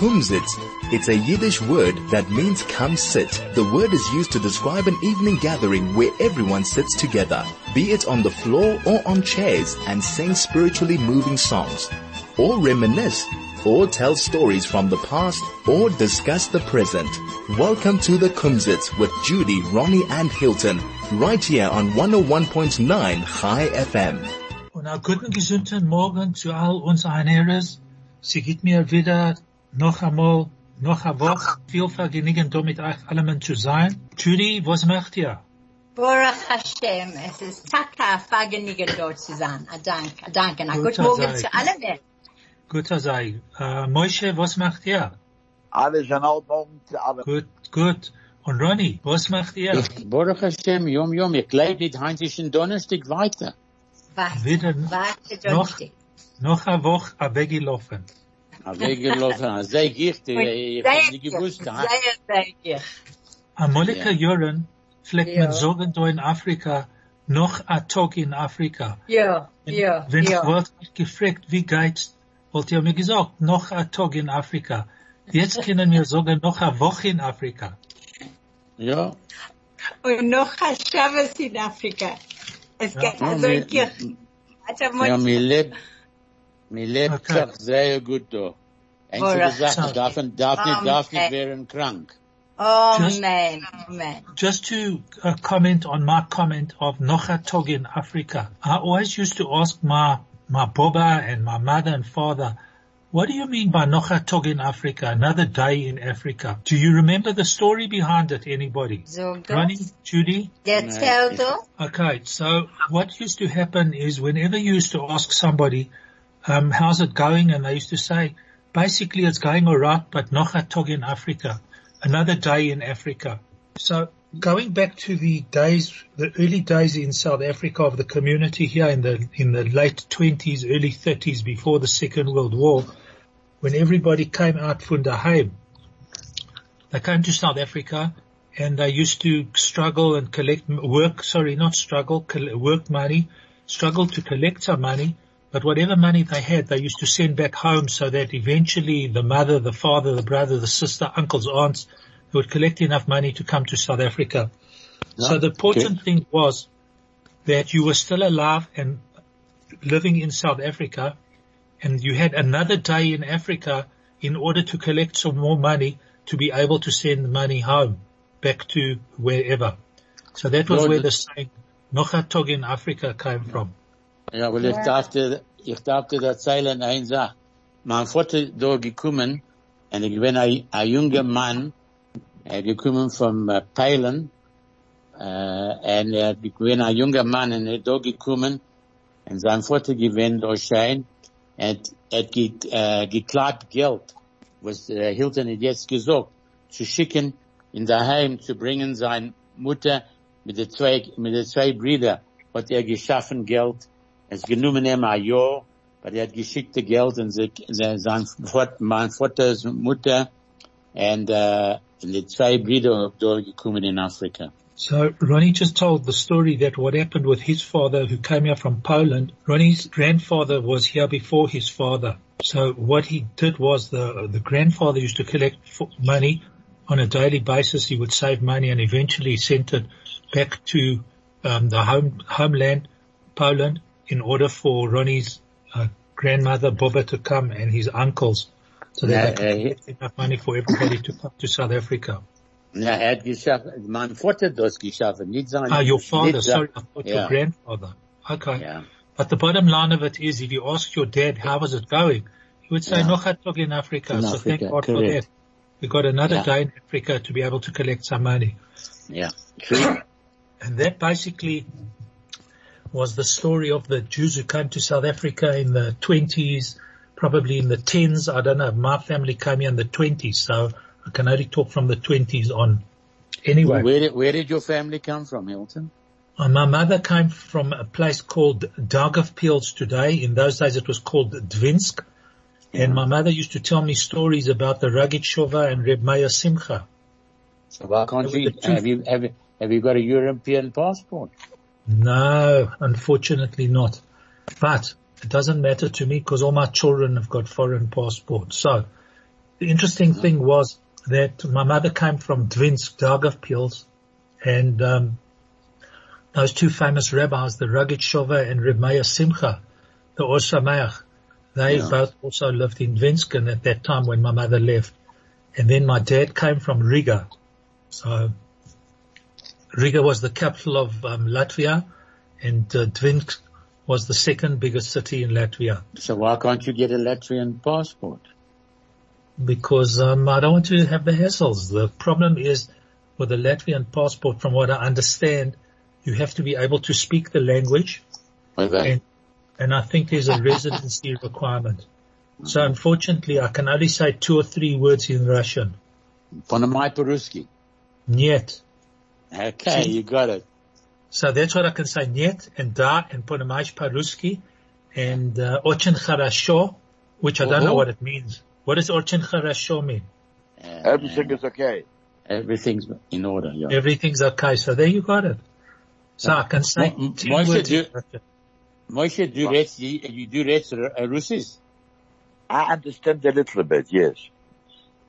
Kumzit. It's a Yiddish word that means come sit. The word is used to describe an evening gathering where everyone sits together, be it on the floor or on chairs and sing spiritually moving songs, or reminisce, or tell stories from the past, or discuss the present. Welcome to the Kumzit with Judy, Ronnie and Hilton, right here on 101.9 Chai FM. Und einen guten, gesunden Morgen zu all unseren Herren. Sie gibt mir wieder noch einmal, noch eine Woche viel Vergnügen, da mit euch allen zu sein. Judy, was macht ihr? Baruch Hashem, es ist Taka Vergnügen dort zu sein. Ah, Danke, ah, danke. Na, Gut guten Morgen zu allen. Guter sei. Äh, Moshe, was macht ihr? Alles in Ordnung, aber Gut, gut. Und Ronny, was macht ihr? Baruch Hashem, Yom Yom, ich lebe nicht heintischen Donnerstag weiter. Warte, Wieder warte, noch, noch eine Woche weggelaufen. Weggelaufen, sehr gicht, ich hab nicht gewusst? Sehr, sehr, sehr. Am Molika Joren fleckt Ja. man sagen da in Afrika, noch ein Tag in Afrika. Ja, ja, Wenn ich ja. wollte mich gefragt, wie geht's, wollte ihr mir gesagt, noch ein Tag in Afrika. Jetzt können wir sagen, noch eine Woche in Afrika. Ja. Und noch ein Shabbos in Afrika. Es Ja. geht also in mir- Kirchen. Warte Ja, mal. mir lebt, mir lebt Okay. doch sehr gut da. Einzige Baruch Sache, Hashem. darf, darf nicht, darf nicht Amen. werden krank. Oh, Just- man, man. Just to uh, comment on my comment of noch a Tag in Africa, I always used to ask my, my Boba and my mother and father, what do you mean by noch a Tag in Africa, another day in Africa? Do you remember the story behind it, anybody? So Ronnie. Judy? Jetzt Nein, hör ich- du. Okay, so what used to happen is whenever you used to ask somebody, um, how's it going? And they used to say, basically it's going alright, but noch a tog in Africa. Another day in Africa. So going back to the days, the early days in South Africa of the community here in the, in the late twenties, early thirties before the Second World War, when everybody came out from the home, they came to South Africa and they used to struggle and collect work, sorry, not struggle, work money, struggle to collect some money, but whatever money they had, they used to send back home so that eventually the mother, the father, the brother, the sister, uncles, aunts, would collect enough money to come to South Africa. So the important thing was that you were still alive and living in South Africa and you had another day in Africa in order to collect some more money to be able to send money home back to wherever. So that was Lord, where the saying noch a Tag in Africa came from. Ja, weil ich dachte, ich dachte erzählen eine Sache. Mein Vater da gekommen, und ich bin ein, ein junger Mann, er gekommen vom äh, Peilen, äh, und er ich bin ein junger Mann, und er da gekommen, und sein Vater gewinnt da Schein, und er hat äh, geklagt Geld, was äh, Hilton hat jetzt gesagt, zu schicken, in daheim zu bringen, sein Mutter mit den zwei, mit den zwei Brüdern, hat er geschaffen Geld, es genommen ihm ein Jahr, aber er hat geschickte Geld und sie, sein mein Vaters Mutter und, und die zwei Brüder durchgekommen in Afrika. So Ronnie just told the story that what happened with his father who came here from Poland. Ronnie's grandfather was here before his father. So what he did was the, the grandfather used to collect money on a daily basis. He would save money and eventually sent it back to um, the home, homeland, Poland, in order for Ronnie's uh, grandmother, Boba, to come and his uncles so that Yeah, they could get enough money for everybody to come to South Africa. Ja, er hat geschaffen, mein Vater hat das geschaffen, nicht sein, Ah, your father. Sorry, I thought your grandfather. Okay. Ja. But the bottom line of it is, if you ask your dad, how was it going? He would say, Yeah. noch tog in Africa. In so thank Africa, God for that. We got another Yeah. day in Africa to be able to collect some money. Ja, true. And that basically was the story of the Jews who came to South Africa in the 20s, probably in the 10s. I don't know. My family came here in the 20s, so I can only talk from the 20s on. Anyway. Where did, where did your family come from, Hilton? Uh, my mother came from a place called Daugavpils today. In those days it was called Dvinsk. And my mother used to tell me stories about the Rogatchover and Reb Meir Simcha. So why can't you, have you, have, you- have you got a European passport? No, unfortunately not. But it doesn't matter to me because all my children have got foreign passports. So the interesting thing was that my mother came from Dvinsk, Daugavpils, and um, those two famous rabbis, the Rogatchover and Reb Meir Simcha, the Or they Yeah. both also lived in Vinsken at that time when my mother left. And then my dad came from Riga. So Riga was the capital of um, Latvia and uh, Dvinsk was the second biggest city in Latvia So why can't you get a Latvian passport? because um, I don't want to have the hassles. The problem is with the Latvian passport, from what I understand, you have to be able to speak the language Okay. and, and I think there's a residency requirement. So unfortunately, I can only say two or three words in Russian. Ponomai Peruski. Niet. Okay, See? you got it. So that's what I can say. Net and Da and Ponemaj Paruski and uh, Ochen Harasho, which I don't know oh. what it means. What does Ochen Harasho mean? Uh, Everything is okay. Everything's in order, yeah. Everything's okay. So there you got it. So I can say M- two Moshe. Do, Moshe, do what? you do Rets uh, Russis? I understand a little bit, yes.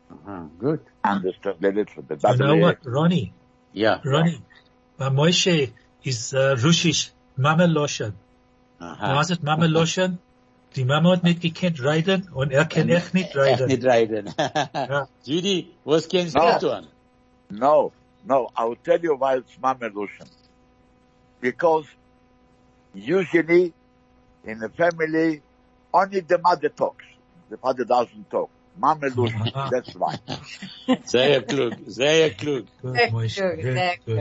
Uh-huh, good. I understand a little bit. You know what, Ronnie? Yeah. Ronnie, my Moshe is uh, Russisch, Mama Loshen. Uh-huh. Was het Mama Loshen? Die Mama hat nicht gekannt reiten und er kann echt nicht Echt reiten. nicht reiten. Ja. Judy, was kennst No. du tun? No, no, I will tell you why it's Mamelushan. Because usually in the family, only the mother talks. The father doesn't talk. Mamelushan, Ah. that's why. Sehr klug, sehr klug. Good, Very Moshe. good, Very very good.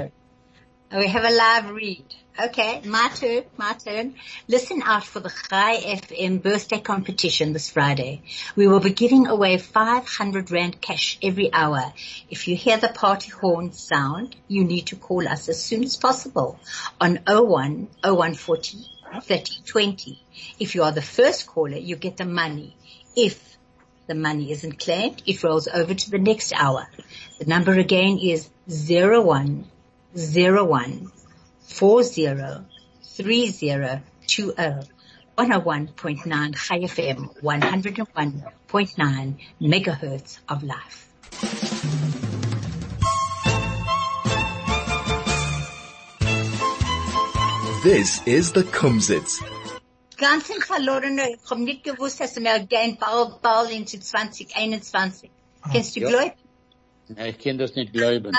good. We have a live read. Okay, my turn, my turn. Listen out for the Chai FM birthday competition this Friday. We will be giving away 500 Rand cash every hour. If you hear the party horn sound, you need to call us as soon as possible on 01 0140 3020. If you are the first caller, you get the money. If the money isn't claimed, it rolls over to the next hour. The number again is 01 01 40 30 20 101.9 Chai FM 101.9 megahertz of life. This is the Kumzits. Ganzen verlorene, ich hab nicht gewusst, dass wir gehen bald, bald into 2021. Kennst du Ja. glauben? Ich kann das nicht glauben.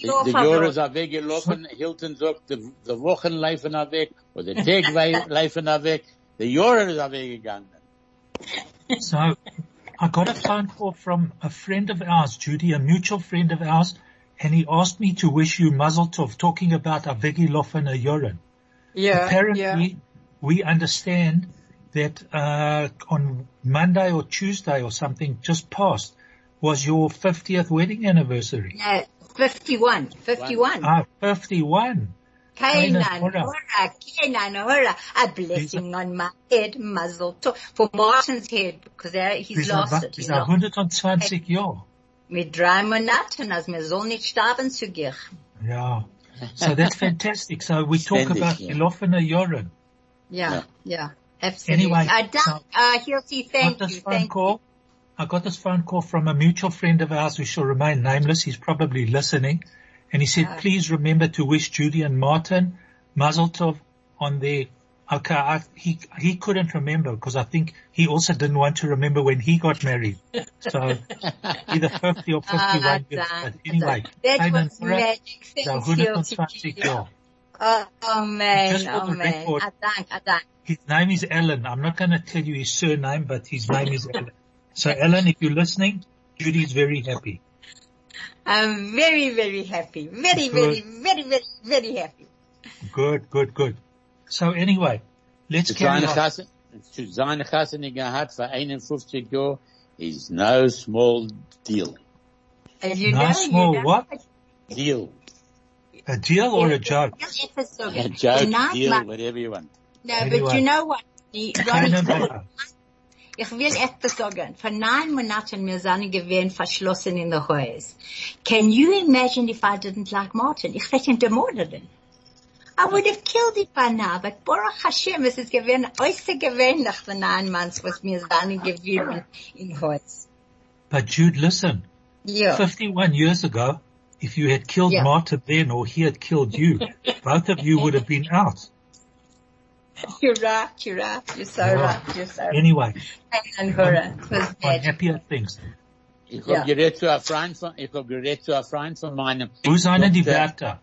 Die, Jahre sind weggelaufen, Hilton sagt, die, die Wochen laufen weg, oder die Tage laufen weg, die Jahre sind weggegangen. So I got a phone call from a friend of ours, Judy, a mutual friend of ours, and he asked me to wish you Mazel Tov, talking about Avigi Lofen Ayoren. Yeah, Apparently, we understand that uh, on Monday or Tuesday or something just past was your 50th wedding anniversary. No, 51, 51. Ah, 51. Canaan, Hora. hora, Canaan, hora. A blessing on my head, muzzle too. For Martin's head, because er, he's Bis lost it. bis He's er 120 Jahre. Mit drei Monaten, als wir soll nicht sterben zu gehen. Yeah. So that's fantastic. So we talk Ständig, about ja. Ilofen Ayoren. Yeah, yeah, absolutely. Anyway, I don't, so- uh, Hilti, thank got this you, phone thank call. I got this phone call from a mutual friend of ours who shall remain nameless. He's probably listening. And he said, please remember to wish Judy and Martin Mazel Tov on their, okay, I, he, he couldn't remember because I think he also didn't want to remember when he got married. So either 50 or 51 Ah, years. But anyway. That was Farah, magic. the Thank you, 120 Hilti. Jahre. Oh, oh man, Just oh man. record- I thank, I thank. His name is Alan. I'm not going to tell you his surname, but his name is Alan. So Alan, if you're listening, Judy's very happy. I'm very, very happy. Very, very, very, very, very happy. Good, good, good. So anyway, let's Zu carry seine on. Kasse, zu seine Kasse gehabt für 51 Jahre is no small deal. And you No know, small you know, what? Deal. A deal or a joke? Yes, episode. A joke, deal, my- whatever you want. No, Anyway. but you know what? Die, Keine Ronnie, Matter. ich will etwas sagen. Vor neun Monaten wir sind gewesen verschlossen in der Haus. Can you imagine if I didn't like Martin? Ich hätte ihn demordet. I would have killed it by now, but Baruch Hashem, es ist gewesen, äußerst gewöhnlich, the nine months, was wir sind gewesen in Haus. But Jude, listen, Yeah. 51 years ago, if you had killed Yeah. Martha then or he had killed you, both of you would have been out. You're right, you're right. You're so Yeah. right. You're so right. Anyway, And Hora. It was on bad. happier things. Ich Ja. hab gerät zu a Freund von, ich hab gerät zu a Freund von meinem. Wo sind die Doktor- Werte?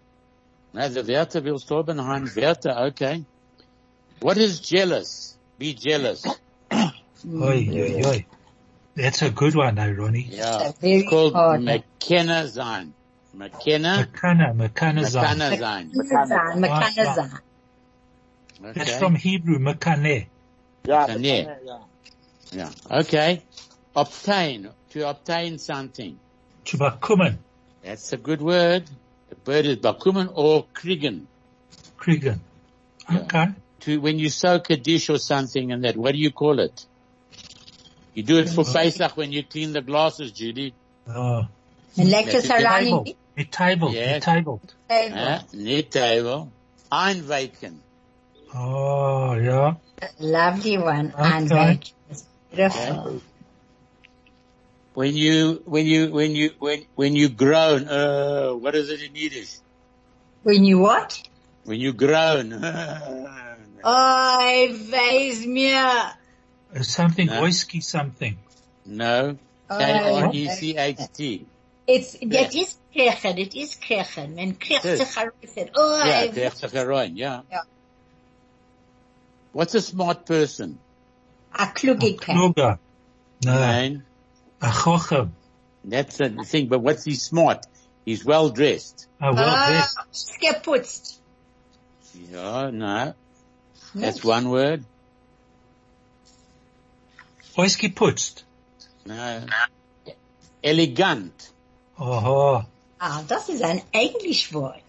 Na, the Werte willst du haben, Hein, Werte, okay. What is jealous? Be jealous. Oi, oi, oi. That's a good one, eh, Ronnie? Yeah. a It's called hard one. McKenna sein. McKenna, Makana, Makana Zan. McKenna sein. Makana Makana That's Okay. from Hebrew, Makane. Yeah, Can yeah. Yeah. Okay. Obtain. To obtain something. To Bakuman, That's a good word. The word is bakumen or kriegen. Kriegen. Yeah. Okay. To, when you soak a dish or something and that, what do you call it? You do it for uh, Pesach when you clean the glasses, Judy. Oh, And lectures That's a around table. in A table, Yes. a table. Huh? Nicht Oh, yeah. Lovely one. Okay. And that is beautiful. When you, when you, when you, when, when you groan, uh, what is it in Yiddish? When you what? When you groan. I weiß mir. Uh, Something, No. oiski something. no. Oh, K-R-E-C-H-T. It's, Yeah. that is krechen. It is krechen. And krecht Yes. sich. Oh, Yeah, I der yeah. Yeah. What's a smart person? a klugigkeit. Kluger. No, Nein. a chochem. That's the thing, but what's he smart? He's well dressed. A well Ah, dressed. geputzt. Yeah, no. That's one word. Oiski putzt. No. Elegant. Oh, Ah, das ist ein Englischwort.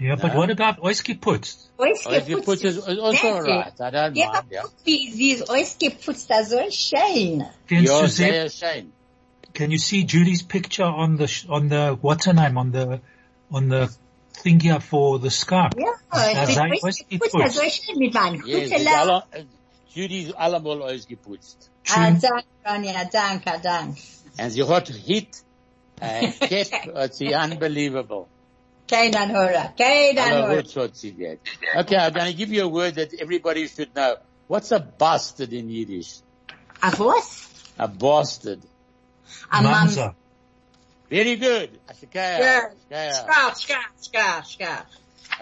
yeah, but No. what about oiski putzt? Ausgeputzt is, is also That's right. I don't Ja, mind, yeah. wie, wie ist ausgeputzt, das so schön. Can, You're Suzette, sehr schön. can you see Judy's picture on the, sh- on the, what's her name, on the, on the thing here for the scarf? Yeah, Das es sei wird ausgeputzt. ausgeputzt, das so schön mit meinem Yes, guten it's Lachen. alle, Judy is allemal ausgeputzt. Ah, danke, Ronja, danke, danke. And sie hat hit, uh, kept, uh, unbelievable. Kein Anhörer, kein Alle Anhörer. hoods hat sie. Okay, I'm going to give you a word that everybody should know. What's a bastard in Yiddish? A what? A bastard. A mam. Mamza. Very good.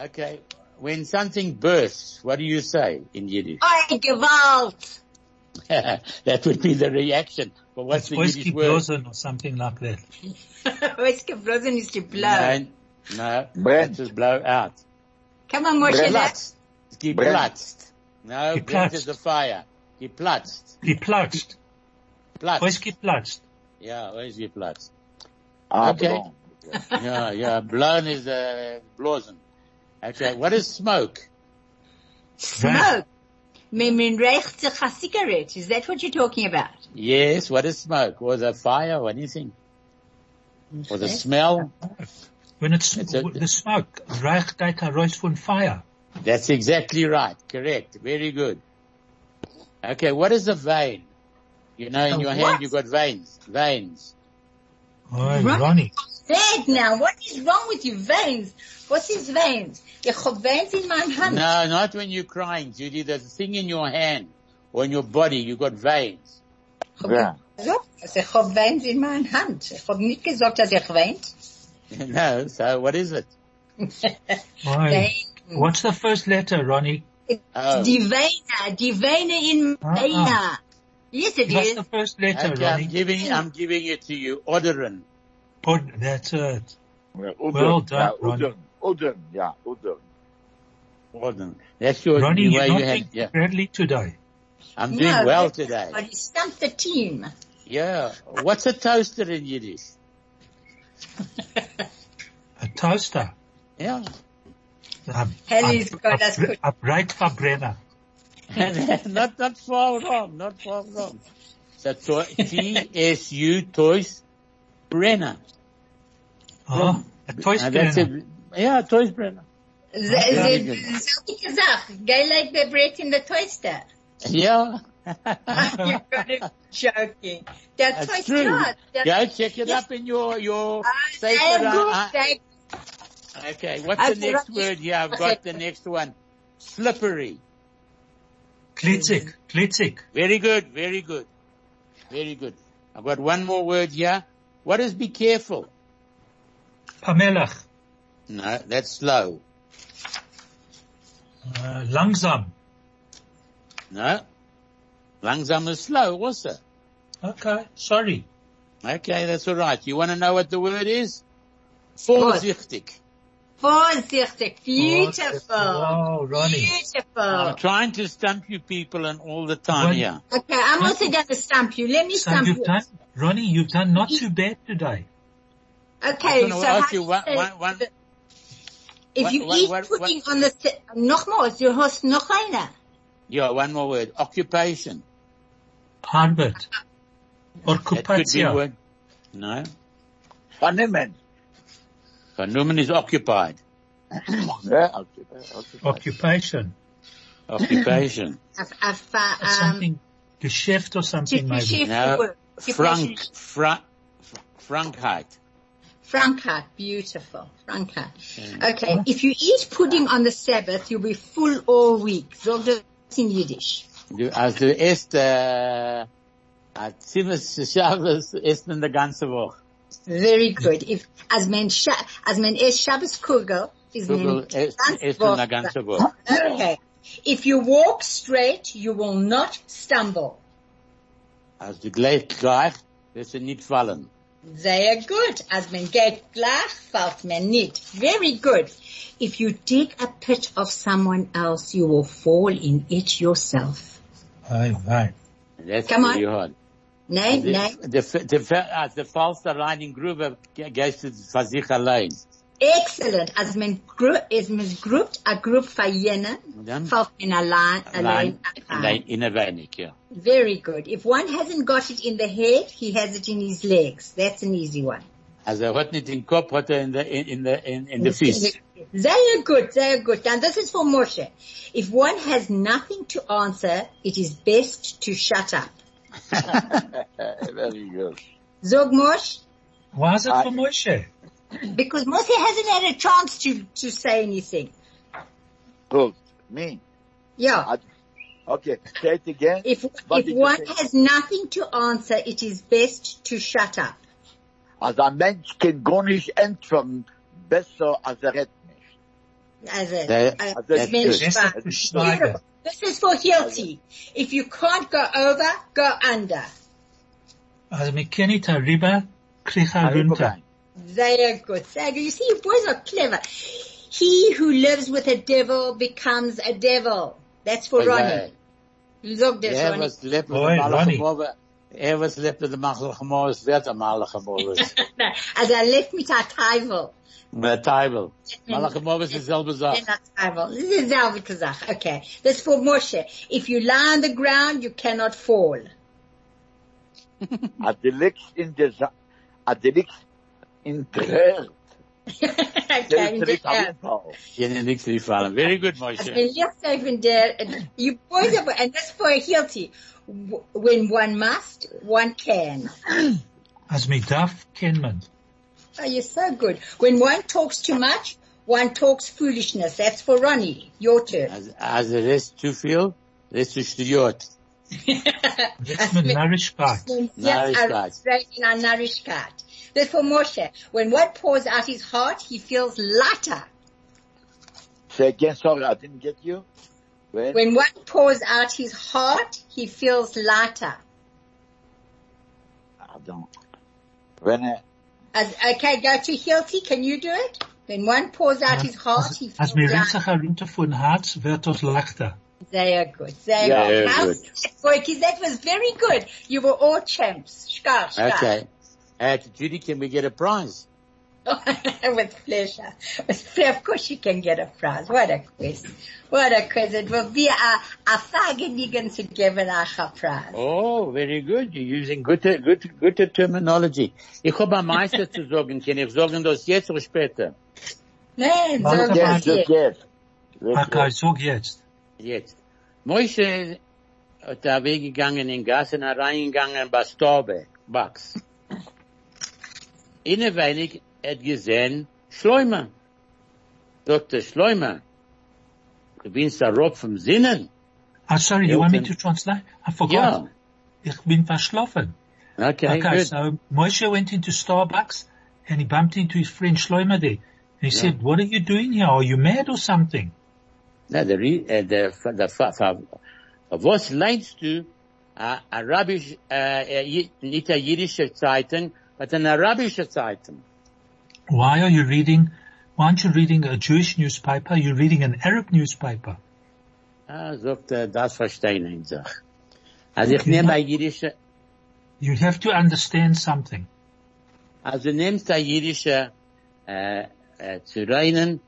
Okay. When something bursts, what do you say in Yiddish? Oi, Gewalt. that would be the reaction. But what's the Oiski Yiddish word? or something like that. Ausgebrochen ist die Blau. No, no. Brent. That is blow out. Kann man Moshe Geplatzt. Geplatzt. No, Geplatzt. Brent is the fire. Geplatzt. Geplatscht. Platzt. Oiski platscht. Yeah, where's geplatzt? Ah, Okay. yeah, yeah. Blown is uh, blosen. Okay. What is smoke? Smoke. Cigarette. Is that what you're talking about? Yes. What is smoke? Or the fire or anything? Or the smell? When it's, It's a- the smoke, reicht uit a roos von fire. That's exactly right. Correct. Very good. Okay. What is a vein? You know, in A your what? hand you've got veins. Veins. Oh, Right. Ronnie. Bad now. What is wrong with you? Veins. What is veins? Ich hab veins in my Hand. No, not when you're crying, Judy. There's a thing in your hand or in your body. You got veins. Yeah. gesagt, also ich hab Veins in meiner Hand. Ich hab nicht gesagt, dass ich weint. no. So what is it? Oh, what's the first letter, Ronnie? Oh. Die Veine, die in Ah, Veina. Yes, it What's is. the first letter, Okay, I'm Ronnie? giving, I'm giving it to you. Odorin. Oh, that's it. Yeah, Udon. Well done, yeah, Ronnie. Udon. Udon. Yeah, Udon. Odin. That's your, Ronnie, the you're not you doing had, yeah. badly today. I'm doing No, well that's- today. But he stumped the team. Yeah. What's a toaster in Yiddish? A toaster. Yeah. A, Henry's a, got us a, good. a Breitverbrenner. not, not far wrong, not far wrong. So T-S-U, toys, Brenner. Oh, a And that's toastbrenner. it. Yeah, toys Brenner. Ze- Very ze- good. Selke gesagt, geh like the bread in the toaster. Yeah. You're gonna joking. That's, That's so true. smart. That's- Go check it Yes. up in your, your Uh, safe. they are uh, good. uh, They- Okay, what's the Okay, next right. word here? I've Okay. got the next one. Slippery. Klitzik, klitzik. Very good, very good. Very good. I've got one more word here. What is be careful? Pamelach. No, that's slow. Uh, langsam. No. Langsam is slow also. Okay, sorry. Okay, that's all right. You want to know what the word is? Vorsichtig. Vorsichtig. Beautiful. Oh, wow, Ronnie. Beautiful. I'm trying to stump you people and all the time Well, here. Okay, I'm also going to stump you. Let me So stump you've you. done, Ronnie, you've done not too bad today. Okay, I'm so gonna ask how you do one- say- one- one- if what- you what- eat what- pudding on the se- nogmaals, you hast noch einer. Yeah, one more word. Occupation. Arbeit. That could be Occupatia. word. No. Is occupied. Yeah, okay, okay. Occupation. Occupation. I've, I've, uh, um, Something, Geschäft or something maybe. Geschäft No. work. Frank, fra, Frankheit. Frankheit, beautiful. Frankheit. Okay, if you eat pudding on the Sabbath, you'll be full all week. Sag das in Yiddish. Du, als du isst, äh, a Shabbos isst in der ganze Woche. Very good. If, as men, Sha- as men is Shabbos Kugel, is Kugel men, isst, isst in der ganze Woche. Okay. If you walk straight, you will not stumble. Als du gleich gleich, wirst du nicht fallen. Sehr gut. As men geht gleich, fällt men nicht. Very good. If you dig a pit of someone else, you will fall in it yourself. Aye, aye. That's Come on. hard. Nee, nee. The, the, the, als der Falls da rein in Grube, gehst du für sich allein. Excellent. As men group, is men grouped a group for jenen, dann? fällt men allein, allein. Allein, in ein wenig, ja. Very good. If one hasn't got it in the head, he has it in his legs. That's an easy one. Also er hat nicht den Kopf, hat er in der, in, in der, in, in der Fies. Very good, very good. Now this is for Moshe. If one has nothing to answer, it is best to shut up. Very good. Zog Moshe, Why is it I- for Moshe? because Moshe hasn't had a chance to, to say anything. Good. Me. Yeah. I- Okay, say it again. If, if one say? has nothing to answer, it is best to shut up. Als ein Mensch kann gar nicht entfernen, besser als er redet nicht. As a, That- a that's good. war- Besser to schweigen. This is for Hilti. If you can't go over, go under. Also wir kennen it rüber, krieg er good. Sehr. You see, you boys are clever. He who lives with a devil becomes a devil. That's for Ronnie. Look this, Er Ronnie. was lebt mit Oi, dem Ronnie. Malachimove, er was lebt mit dem Malachimove, wird am Malachimove. As I left me to Taival. Mit der Teibel. Malachimove ist dieselbe Sache. This is selbe Sache. Okay. This for Moshe. If you lie on the ground, you cannot fall. Als du liegst in der, Sa- als du liegst in der, okay. in the ist air. am Unfall. Jene nichts gefallen. Very good, As Moshe. when lift even there, you boys are, and that's for Hilti. When one must, one can. Als me darf, kennt man. Oh, you're so good. When one talks too much, one talks foolishness. That's for Ronnie. Your turn. Als, als er ist zu viel, ist zu studiert. That's mit Narishkeit. Yes, I Narishkeit. straight in our Narishkat. That's for Moshe. When one pours out his heart, he feels lighter. Say again, sorry, I didn't get you. When? When one pours out his heart, he feels lighter. I don't. When, uh, As, okay, go to Hilti. Can you do it? When one pours out his heart, he Als feels wir lighter. sich runter von Herz, wird das leichter. Sehr good. Sehr Yeah, good. very good. Boyki, that was very good. You were all champs. Shkar, shkar. Okay. Uh, Judy, can we get a prize? With pleasure. With pleasure. Of course you can get a prize. What a quiz. What a quiz. It will be a, a vergnügen to give it a prize. Oh, very good. You're using good, gute, gute terminology. Ich habe am meisten zu sagen. Kann ich sagen das jetzt oder später? Nein, Warte so mal. yes, yes, yes. Yes, Okay, sag jetzt. Jetzt. Moshe hat er weggegangen in Gassen, reingegangen bei Storbeck, Bucks. Inne wenig hat gesehen Schleumer. Dr. Schleumer, du bist da rob vom Sinnen. Ah, sorry, you want me to translate? I forgot. Ja. Ich bin verschlafen. Okay, Okay, good. so Moshe went into Starbucks and he bumped into his friend Shlomo there. He said, what are you doing here? Are you mad or something? Na, der, Rie- äh, der, der, der, der, was leinst du, a arabisch, äh, äh, nicht a jüdische Zeitung, but an arabische Zeitung? Why are you reading, why aren't you reading a Jewish newspaper? You're reading an Arab newspaper. Ah, sagt er, das verstehen ich sag. Also ich nehme a jüdische, You have to understand something. also nimmst a jüdische, äh, äh, zu reinen,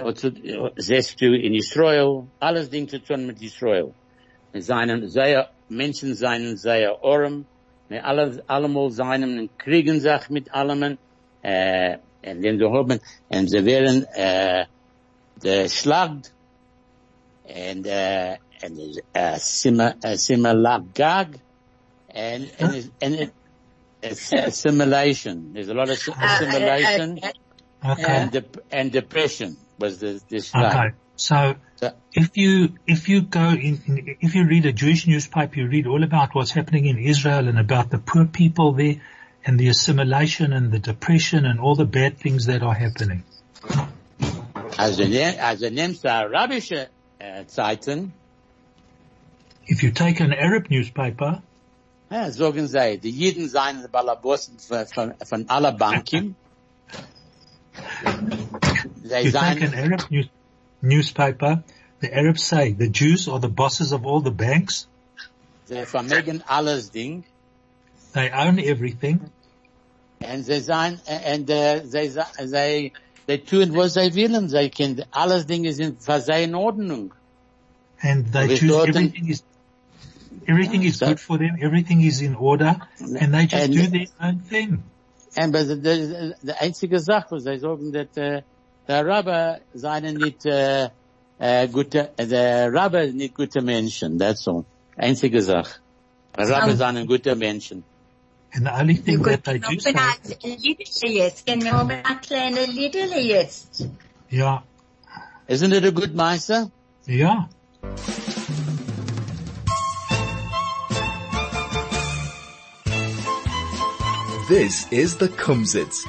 oder zu, siehst du in Israel, alles Ding zu tun mit Israel. mit seinen sehr Menschen seinen sehr arm, mit alle allemal seinen kriegen sich mit allem äh und wenn sie haben und sie werden äh der Schlag and uh and uh similar uh, similar gag and and and it's assimilation there's a lot of assimilation Okay. and dep- and depression was the the Schlag. Okay. So So- if you, if you go in, in, if you read a Jewish newspaper, you read all about what's happening in Israel and about the poor people there and the assimilation and the depression and all the bad things that are happening. Also, also nimmst du arabische äh, Zeiten, uh, If you take an Arab newspaper, ja, sagen sie, die Jiden seien die Balabossen von, von, aller Banken. You take an Arab news, newspaper, the Arabs say the Jews are the bosses of all the banks. sie vermögen alles Ding, They own everything. Und uh, sie seien, und äh, sie, sie, sie, tun, was sie wollen, sie können, alles Dinge sind für sie in Ordnung. and they choose everything is everything is So- good for them, everything is in order, and they just And- do their own thing. And ist die, die einzige Sache, was sie sagen, dass äh, der Rabbi seien nicht äh, äh, gute, der Rabbi nicht gute Menschen, that's all. Einzige Sache. Rabbi seien gute Menschen. And the only thing could that they do say, ein Liedle jetzt, genau, ein kleines Liedle jetzt. yeah, Isn't it a good Meister? yeah, This is the Kumzits.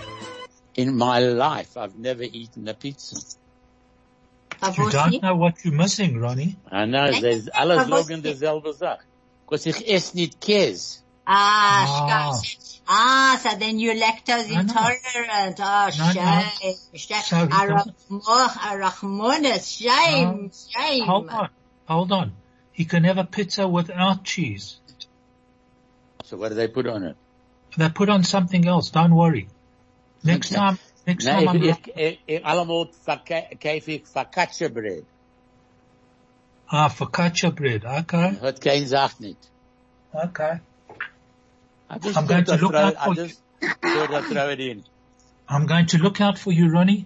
In my life, I've never eaten a pizza. You don't know what you're missing, Ronnie. I know, Nein, there's alles aber was logen nicht? dieselbe Sache. Because ich esse nicht Käse. Ah, Ah. scheiße. Ah, so then you're lactose No, no. intolerant. Oh, No, no. shame. Shame. So he doesn't- Arachmonis. Shame. Shame. Hold on, hold on. He can have a pizza without cheese. So what do they put on it? They put on something else. Don't worry. Next Okay. time, next Nee, time I'm allemaal ich focaccia bread. ah focaccia bread. Okay, Hat kein Sach nicht. okay. I just I'm going thought to look throw- out for I just thought I'd throw it in. I'm going to look out for you, Ronnie,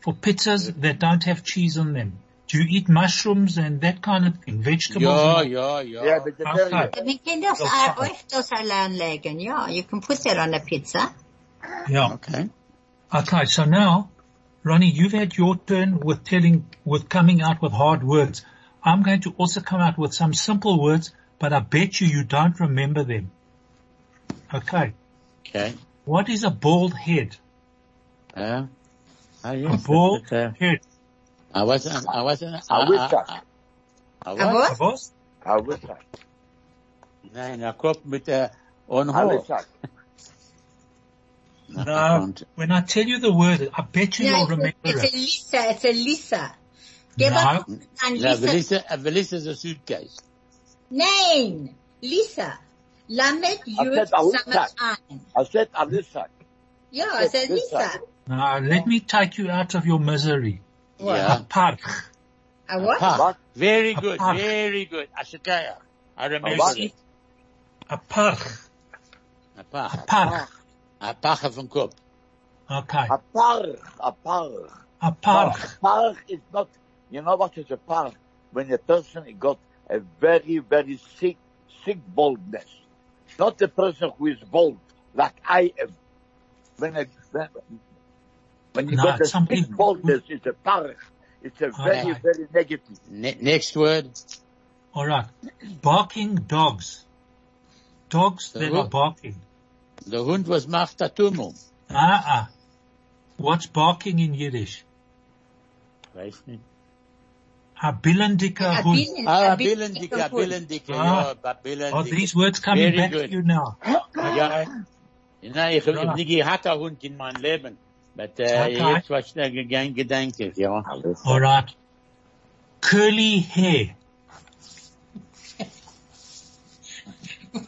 for pizzas that don't have cheese on them. Do you eat mushrooms and that kind of thing? Vegetables? Ja, and- ja, ja. Yeah, vegetarian. Okay. We can just, Okay. uh, öfters anlegen. Yeah, you can put that on a pizza. Yeah. Okay. Okay, so now, Ronnie, you've had your turn with telling, with coming out with hard words. I'm going to also come out with some simple words, but I bet you you don't remember them. Okay. Okay. What is a bald head? Yeah. Oh, A bald that's, uh, head. I wasn't, I wasn't, A whistle. I, I, I, A was, what? Was? I wish I. nein, er kommt mit der on I hold. wish I. No. When I tell you the word, I bet you No, you'll remember it. it's a it. Lisa. It's a Lisa. Give No. us an Ja, Lisa. Melissa, uh, is a suitcase. Nein, Lisa. Lamed Yud said a Lisa. Summertime. I said I wish I. Yeah, it's a Lisa. Lisa. Now, let me take you out of your misery. Yeah. A park. A what? Park. What? Very A good, park. very good. Ashikaya. I remember what? it. A park. A A park. park. A park van kop. Okay. A park. A park. A park. Park is not, you know what is a park? When a person got a very, very sick sick boldness. Not the person who is bold, like I am. When I, when, when you No, got a some people- boldness, it's a tarech. It's a very, Alright. very negative. Ne- next word. All right. Barking dogs. Dogs that Uh-huh. are barking. The Hund was macht a Tumul. Ah, ah. What's barking in Yiddish? Weiß nicht. A billendicker A Hund. billion- Ah, a billion Billendicke, Hund. Billendicke, Ah. ja, but Billendicke. Are these words coming Very back good. to you now? Ja, nein, ich, ich Ja. nie gehabt einen Hund in meinem Leben. But, äh, Okay. jetzt was schnell gegangen, gedenke, ja. All right. Curly hair.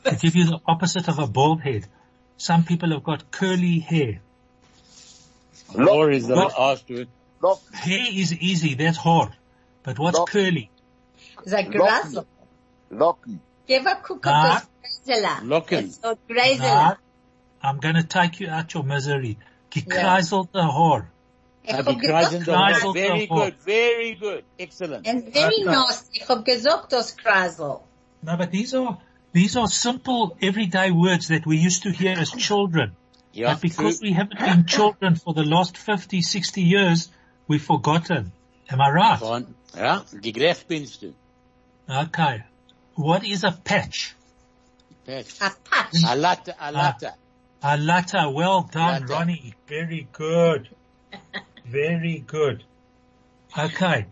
to give you the opposite of a bald head. Some people have got curly hair. Or is the Lock. last word. Lock, Hair is easy, that's hard. But what's Lock. curly? The grassel. locken. Give a cook of the grazela. Locken. It's called Nah, grazela. I'm going to take you out your misery. Gekreiselte Haar. Ich Have hab you cried in gesagt, the Kreisel Lord? Very davor. good, very good. Excellent. and very Okay. nasty. Ich hab gesagt, das Kreisel. No, but these are, these are simple everyday words that we used to hear as children. Ja, But because true. we haven't been children for the last 50, 60 years, we've forgotten. Am I right? Von, ja, gerecht bist. Okay. What is a patch? Patch. A patch. A latte, a latte. A latte. Well done, Latte. Ronnie. Very good. Very good. Okay.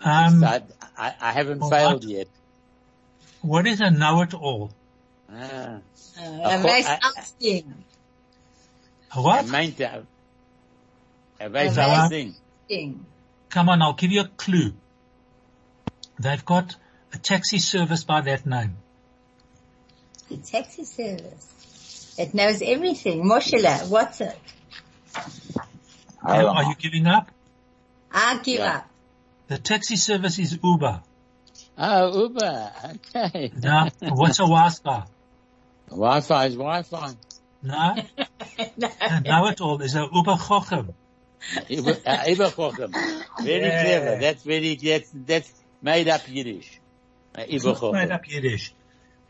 Um, I, I, I haven't Well, failed what? yet. what is a know-it-all? Ah, Uh, I- weiß I- alles Ding. A I what? meant, uh, I weiß I alles weiß- Ding. Ding. Come on, I'll give you a clue. They've got a taxi service by that name. A taxi service. It knows everything. Moshela, what's it? I Are you giving up? I give Yeah. up. The taxi service is Uber. Ah, Uber. Okay. Now, what's a Wi-Fi? Wi-Fi is Wi-Fi. No? A know-it-all is a Uber Chochem. Uber, uh, Uberchochem. Very Yeah. clever. That's very, that's, that's made up Yiddish. Uh, It's not made up Yiddish.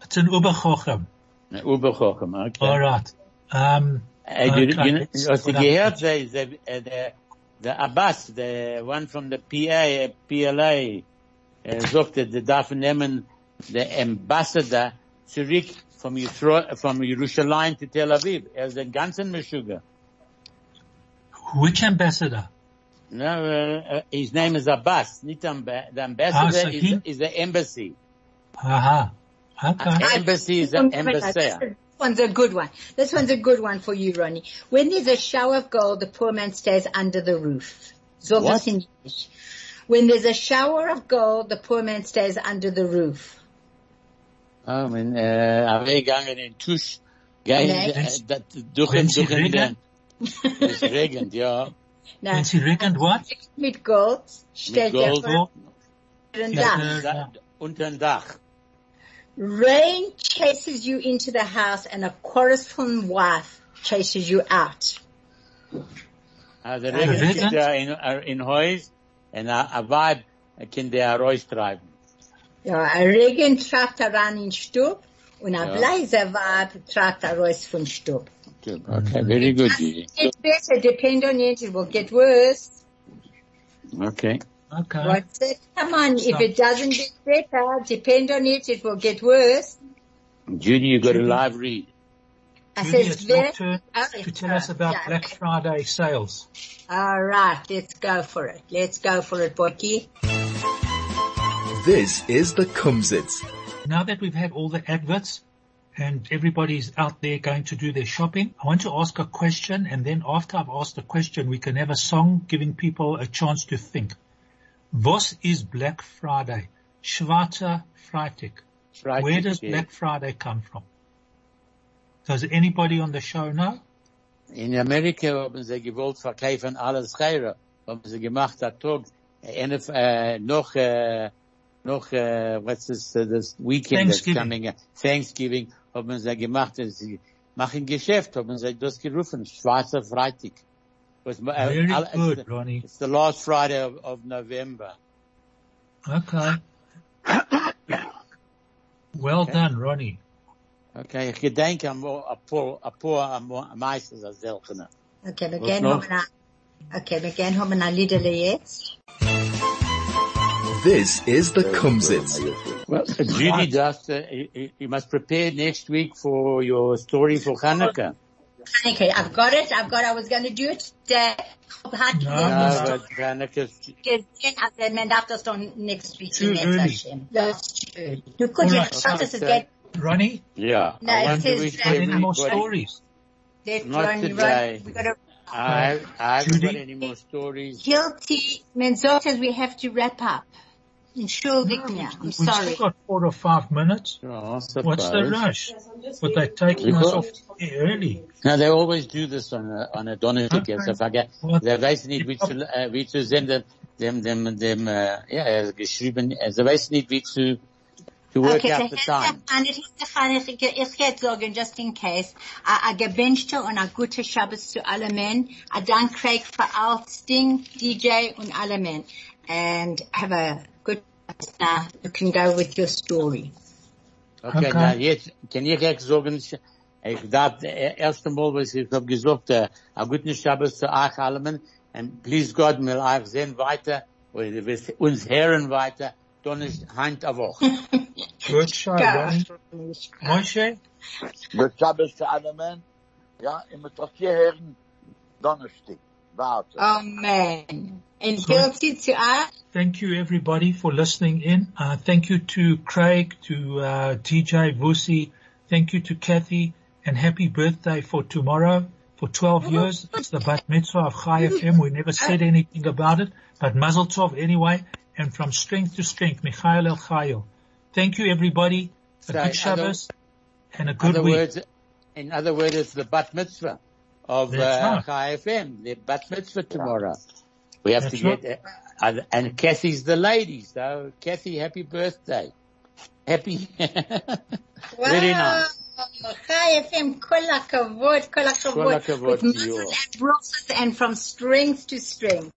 It's an Uber Chochem. Uh, Uberchochem, okay. Alright. Um, Uh, you, Okay, you, you up gehört, the- the, the, uh, the, the Abbas, the one from the PA, PLA, uh, sagte, die darf nehmen, the ambassador zurück from Yisro, from Jerusalem to Tel Aviv. Ist ein ganzen Meshuggah. which ambassador? No, uh, uh, his name is Abbas, not amba- the ambassador Ah, so is, he- is the embassy. Aha. Okay. Uh, embassy is an embassy. This one's a good one. This one's a good one for you, Ronnie. When there's a shower of gold, the poor man stays under the roof. What? in When there's a shower of gold, the poor man stays under the roof. Oh, man, uh, weggegangen in Tusch, gehen, Nee. äh, dat, durch Wenn den, sie durch den, regnet? es regnet, ja. Now, When she reckoned what? mit Gold stellt er Gold. vor den Dach. Ja. Da, unter dem Dach. Rain chases you into the house and a chorusful wife chases you out. Ah, der Ah, Regen Regen? ist ja in, in Haus, und a, a Weib kann der raustreiben. Ja, ein Regen treibt heran in Stub und ein Ja. bleiser Weib treibt raus vom Stub. Okay, very good, Gigi. Get better, depend on it, it will get worse. Okay. Okay. What's it? Come on, if it doesn't get better, depend on it, it will get worse. Judy, you got a Judy. live read. I Judy, said, it's your very, turn to tell us about yeah. Black Friday sales. all right, let's go for it. Let's go for it, Borky. This is the Kumzits. Now that we've had all the adverts and everybody's out there going to do their shopping, I want to ask a question and then after I've asked the question, we can have a song giving people a chance to think. Was is Black Friday? Schwarzer Freitag. Freitag, Where does. Black Friday come from? Does anybody on the show know? In Amerika haben sie gewollt verkaufen alles Scheire. Haben sie gemacht, der Tag, eine, äh, noch, äh, noch, äh, what's this, uh, this weekend that's Thanksgiving. coming, uh, Thanksgiving, haben sie gemacht, sie machen Geschäft, haben sie das gerufen, Schwarzer Freitag. Was, äh, Very all- good, it's, Ronnie. it's the last Friday of, of November. Okay. Well done, Ronnie. Okay, ich gedenke an ein paar, ein paar meistens als seltener. Okay, wir Was gehen noch? haben a, okay, wir gehen haben ein Liederle jetzt. This is the Kumzits. Well, Judy, just, uh, you, you must prepare next week for your story for Hanukkah. Okay, I've got it, I've got, I was going to do it today. Ich hab No, No, no. but Hanukkah, gesehen, also man darf das dann next week Too in early. Hashem. Das ist too early. Du kannst Alright, jetzt schauen, dass es okay. geht. Ronnie, yeah. No, I it says wish that- got any more stories? Let Not Ronnie today. run. We got to, I, I haven't Judy? got any more stories. guilty, man sagt, as we have to wrap up. Entschuldig mir, I'm We've sorry. still got four or five minutes. Oh, What's the suppose. rush? But they're taking us off early. No, they always do this on a, on a Donnerstag. Okay. So verge- Well, they wissen nicht, wie zu, äh, wie zu senden, dem, dem, dem, äh, ja, er hat geschrieben, sie wissen nicht, wie zu, to work Okay, out the so time. and it is the fun, ich, ich hätte sagen, just in case, a, a gewünschte und a gute Shabbos zu alle men, a Dank Craig für all Sting, DJ und alle men. And have a good, now you can go with your story. Okay, Okay. na jetzt, kann ich echt sagen, ich darf, äh, eh, erst einmal, was ich hab gesagt, äh, a guten Shabbos zu euch allen, and please God, will euch sehen weiter, oder wir wirst uns hören weiter, dann ist Hand a Woche. Good show, Ronnie. Moshe, The Shabbos to Adaman. Ja, im Metokie hören, Donnerstag. Warte. Amen. And guilty to us. thank you everybody for listening in. Uh, thank you to Craig, to uh, DJ Vusi. Thank you to Kathy, and happy birthday for tomorrow. For 12 years, it's the bat mitzvah of Chai FM. We never said anything about it, but Mazel Tov anyway. And from strength to strength, Mechayil El Chayil. Thank you everybody. A So, good other- Shabbos and a good other week. words, in other words, it's the bat mitzvah of That's uh, right. Chai FM, the bat mitzvah tomorrow. We have That's to get, uh, uh, and Kathy's the lady, so Kathy, happy birthday. Happy, very nice. Chai FM, kol hakavod, kol hakavod. Kol hakavod With to you. and brachas and from strength to strength.